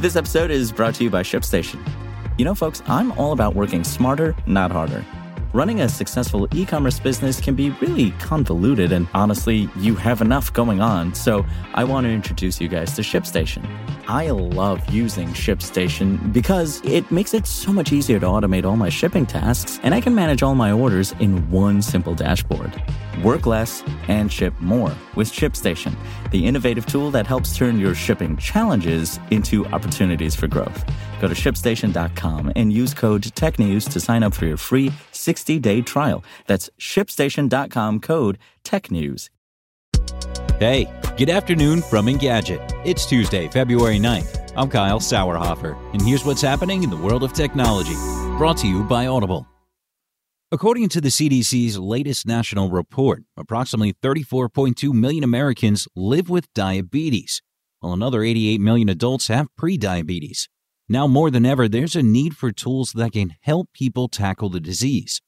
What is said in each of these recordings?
This episode is brought to you by ShipStation. You know, folks, I'm all about working smarter, not harder. Running a successful e commerce business can be really convoluted, and honestly, you have enough going on. So, I want to introduce you guys to ShipStation. I love using ShipStation because it makes it so much easier to automate all my shipping tasks, and I can manage all my orders in one simple dashboard. Work less and ship more with ShipStation, the innovative tool that helps turn your shipping challenges into opportunities for growth. Go to shipstation.com and use code TechNews to sign up for your free 60 day trial. That's shipstation.com code TechNews. Hey, good afternoon from Engadget. It's Tuesday, February 9th. I'm Kyle Sauerhofer, and here's what's happening in the world of technology. Brought to you by Audible. According to the CDC's latest national report, approximately 34.2 million Americans live with diabetes, while another 88 million adults have prediabetes. Now more than ever, there's a need for tools that can help people tackle the disease.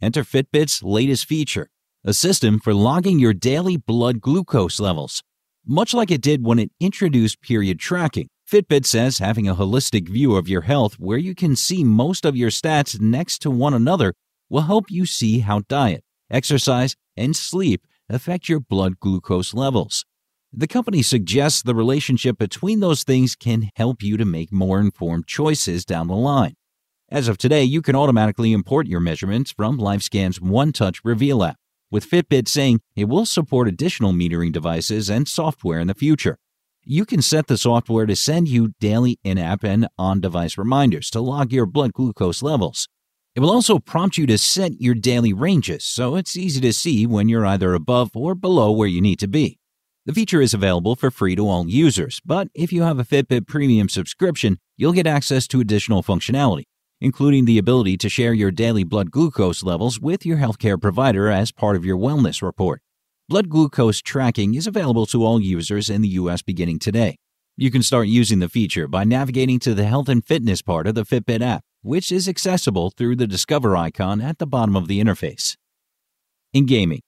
Enter Fitbit's latest feature, a system for logging your daily blood glucose levels. Much like it did when it introduced period tracking, Fitbit says having a holistic view of your health where you can see most of your stats next to one another will help you see how diet, exercise, and sleep affect your blood glucose levels. The company suggests the relationship between those things can help you to make more informed choices down the line. As of today, you can automatically import your measurements from LifeScan's One Touch Reveal app, with Fitbit saying it will support additional metering devices and software in the future. You can set the software to send you daily in app and on device reminders to log your blood glucose levels. It will also prompt you to set your daily ranges so it's easy to see when you're either above or below where you need to be. The feature is available for free to all users, but if you have a Fitbit Premium subscription, you'll get access to additional functionality, including the ability to share your daily blood glucose levels with your healthcare provider as part of your wellness report. Blood glucose tracking is available to all users in the US beginning today. You can start using the feature by navigating to the health and fitness part of the Fitbit app, which is accessible through the Discover icon at the bottom of the interface. In gaming,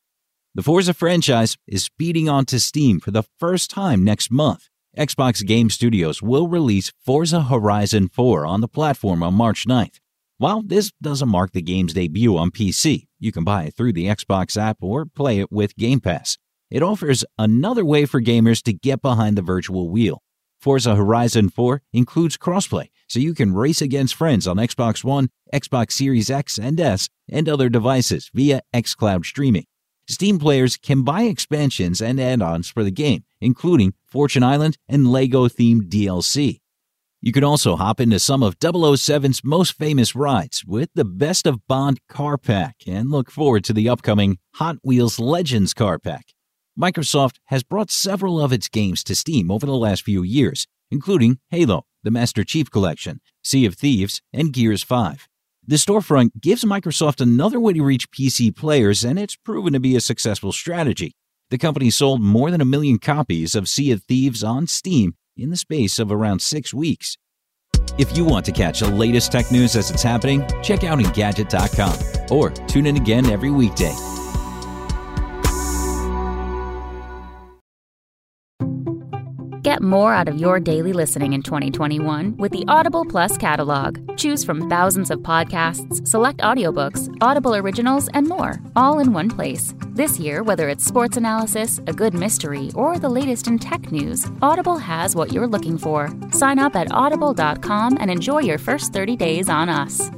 the Forza franchise is speeding onto Steam for the first time next month. Xbox Game Studios will release Forza Horizon 4 on the platform on March 9th. While this doesn't mark the game's debut on PC, you can buy it through the Xbox app or play it with Game Pass. It offers another way for gamers to get behind the virtual wheel. Forza Horizon 4 includes crossplay, so you can race against friends on Xbox One, Xbox Series X and S, and other devices via xCloud streaming. Steam players can buy expansions and add ons for the game, including Fortune Island and Lego themed DLC. You can also hop into some of 007's most famous rides with the Best of Bond car pack and look forward to the upcoming Hot Wheels Legends car pack. Microsoft has brought several of its games to Steam over the last few years, including Halo, the Master Chief Collection, Sea of Thieves, and Gears 5. The storefront gives Microsoft another way to reach PC players, and it's proven to be a successful strategy. The company sold more than a million copies of Sea of Thieves on Steam in the space of around six weeks. If you want to catch the latest tech news as it's happening, check out Engadget.com or tune in again every weekday. Get more out of your daily listening in 2021 with the Audible Plus catalog. Choose from thousands of podcasts, select audiobooks, Audible originals, and more, all in one place. This year, whether it's sports analysis, a good mystery, or the latest in tech news, Audible has what you're looking for. Sign up at audible.com and enjoy your first 30 days on us.